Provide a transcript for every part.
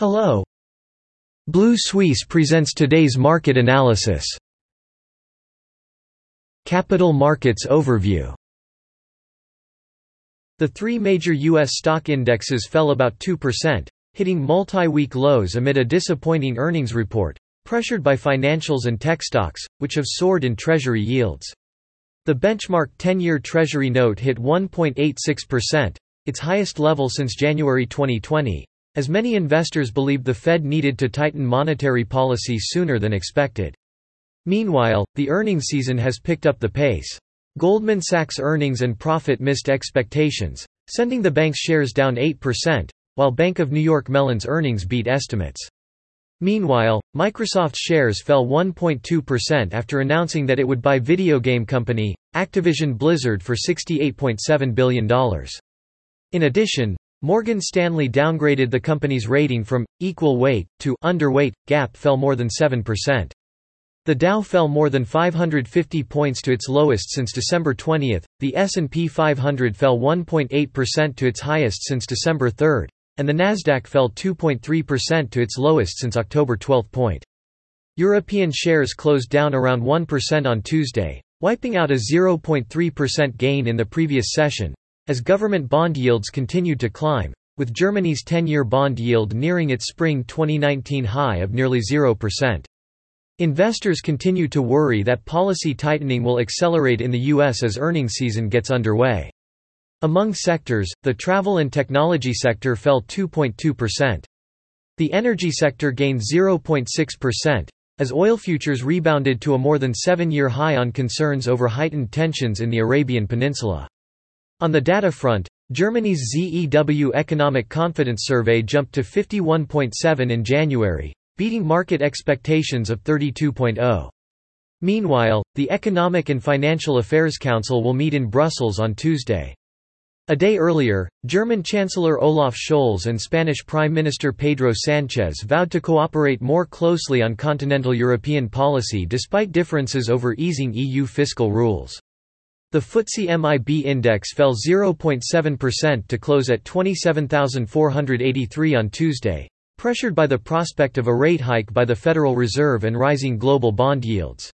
Hello. Blue Suisse presents today's market analysis. Capital Markets Overview The three major U.S. stock indexes fell about 2%, hitting multi-week lows amid a disappointing earnings report, pressured by financials and tech stocks, which have soared in Treasury yields. The benchmark 10-year Treasury note hit 1.86%, its highest level since January 2020, as many investors believed the Fed needed to tighten monetary policy sooner than expected. Meanwhile, the earnings season has picked up the pace. Goldman Sachs earnings and profit missed expectations, sending the bank's shares down 8%, while Bank of New York Mellon's earnings beat estimates. Meanwhile, Microsoft shares fell 1.2% after announcing that it would buy video game company, Activision Blizzard for $68.7 billion. In addition, Morgan Stanley downgraded the company's rating from equal weight to underweight. Gap fell more than 7%. The Dow fell more than 550 points to its lowest since December 20. The S&P 500 fell 1.8% to its highest since December 3, and the Nasdaq fell 2.3% to its lowest since October 12. Point. European shares closed down around 1% on Tuesday, wiping out a 0.3% gain in the previous session, as government bond yields continued to climb, with Germany's 10-year bond yield nearing its spring 2019 high of nearly 0%. Investors continue to worry that policy tightening will accelerate in the U.S. as earnings season gets underway. Among sectors, the travel and technology sector fell 2.2%. The energy sector gained 0.6%, as oil futures rebounded to a more than seven-year high on concerns over heightened tensions in the Arabian Peninsula. On the data front, Germany's ZEW Economic Confidence Survey jumped to 51.7 in January, beating market expectations of 32.0. Meanwhile, the Economic and Financial Affairs Council will meet in Brussels on Tuesday. A day earlier, German Chancellor Olaf Scholz and Spanish Prime Minister Pedro Sanchez vowed to cooperate more closely on continental European policy despite differences over easing EU fiscal rules. The FTSE MIB index fell 0.7% to close at 27,483 on Tuesday, pressured by the prospect of a rate hike by the Federal Reserve and rising global bond yields.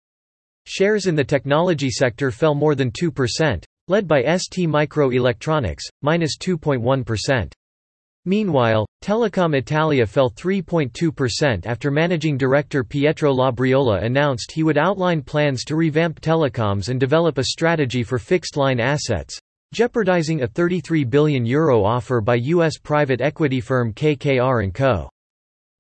Shares in the technology sector fell more than 2%, led by ST Microelectronics, minus 2.1. Meanwhile, Telecom Italia fell 3.2% after managing director Pietro Labriola announced he would outline plans to revamp telecoms and develop a strategy for fixed-line assets, jeopardizing a €33 billion Euro offer by U.S. private equity firm KKR & Co.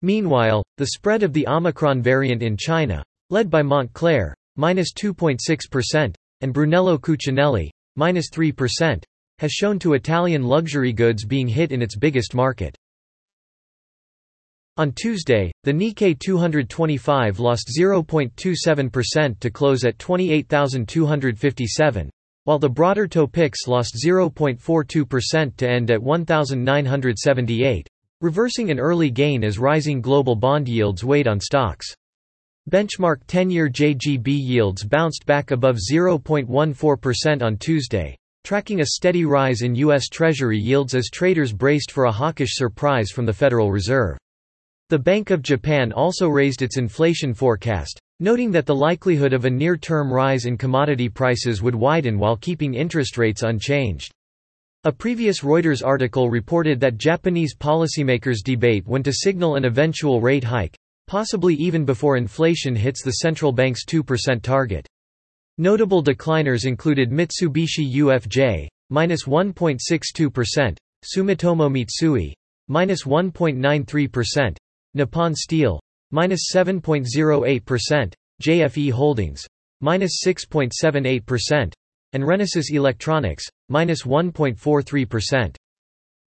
Meanwhile, the spread of the Omicron variant in China, led by Moncler, minus 2.6%, and Brunello Cucinelli, minus 3%, has shown to Italian luxury goods being hit in its biggest market. On Tuesday, the Nikkei 225 lost 0.27% to close at 28,257, while the broader Topix lost 0.42% to end at 1,978, reversing an early gain as rising global bond yields weighed on stocks. Benchmark 10-year JGB yields bounced back above 0.14% on Tuesday, tracking a steady rise in U.S. Treasury yields as traders braced for a hawkish surprise from the Federal Reserve. The Bank of Japan also raised its inflation forecast, noting that the likelihood of a near-term rise in commodity prices would widen while keeping interest rates unchanged. A previous Reuters article reported that Japanese policymakers debate when to signal an eventual rate hike, possibly even before inflation hits the central bank's 2% target. Notable decliners included Mitsubishi UFJ, minus 1.62%, Sumitomo Mitsui, minus 1.93%, Nippon Steel, minus 7.08%, JFE Holdings, minus 6.78%, and Renesas Electronics, minus 1.43%.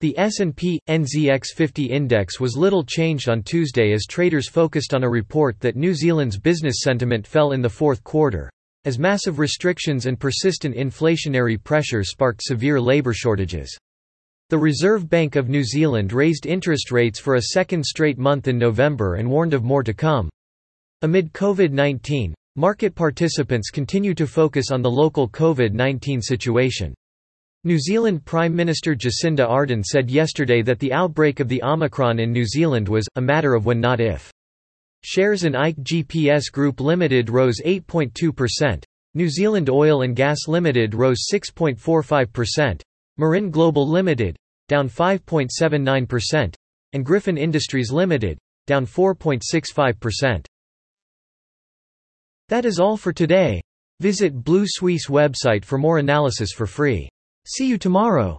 The S&P NZX 50 index was little changed on Tuesday as traders focused on a report that New Zealand's business sentiment fell in the fourth quarter as massive restrictions and persistent inflationary pressure sparked severe labour shortages. The Reserve Bank of New Zealand raised interest rates for a second straight month in November and warned of more to come. Amid COVID-19, market participants continue to focus on the local COVID-19 situation. New Zealand Prime Minister Jacinda Ardern said yesterday that the outbreak of the Omicron in New Zealand was, a matter of when not if. Shares in Ike GPS Group Limited rose 8.2%. New Zealand Oil and Gas Limited rose 6.45%. Marlin Global Limited, down 5.79%. And Griffin Industries Limited, down 4.65%. That is all for today. Visit Blue Suisse website for more analysis for free. See you tomorrow.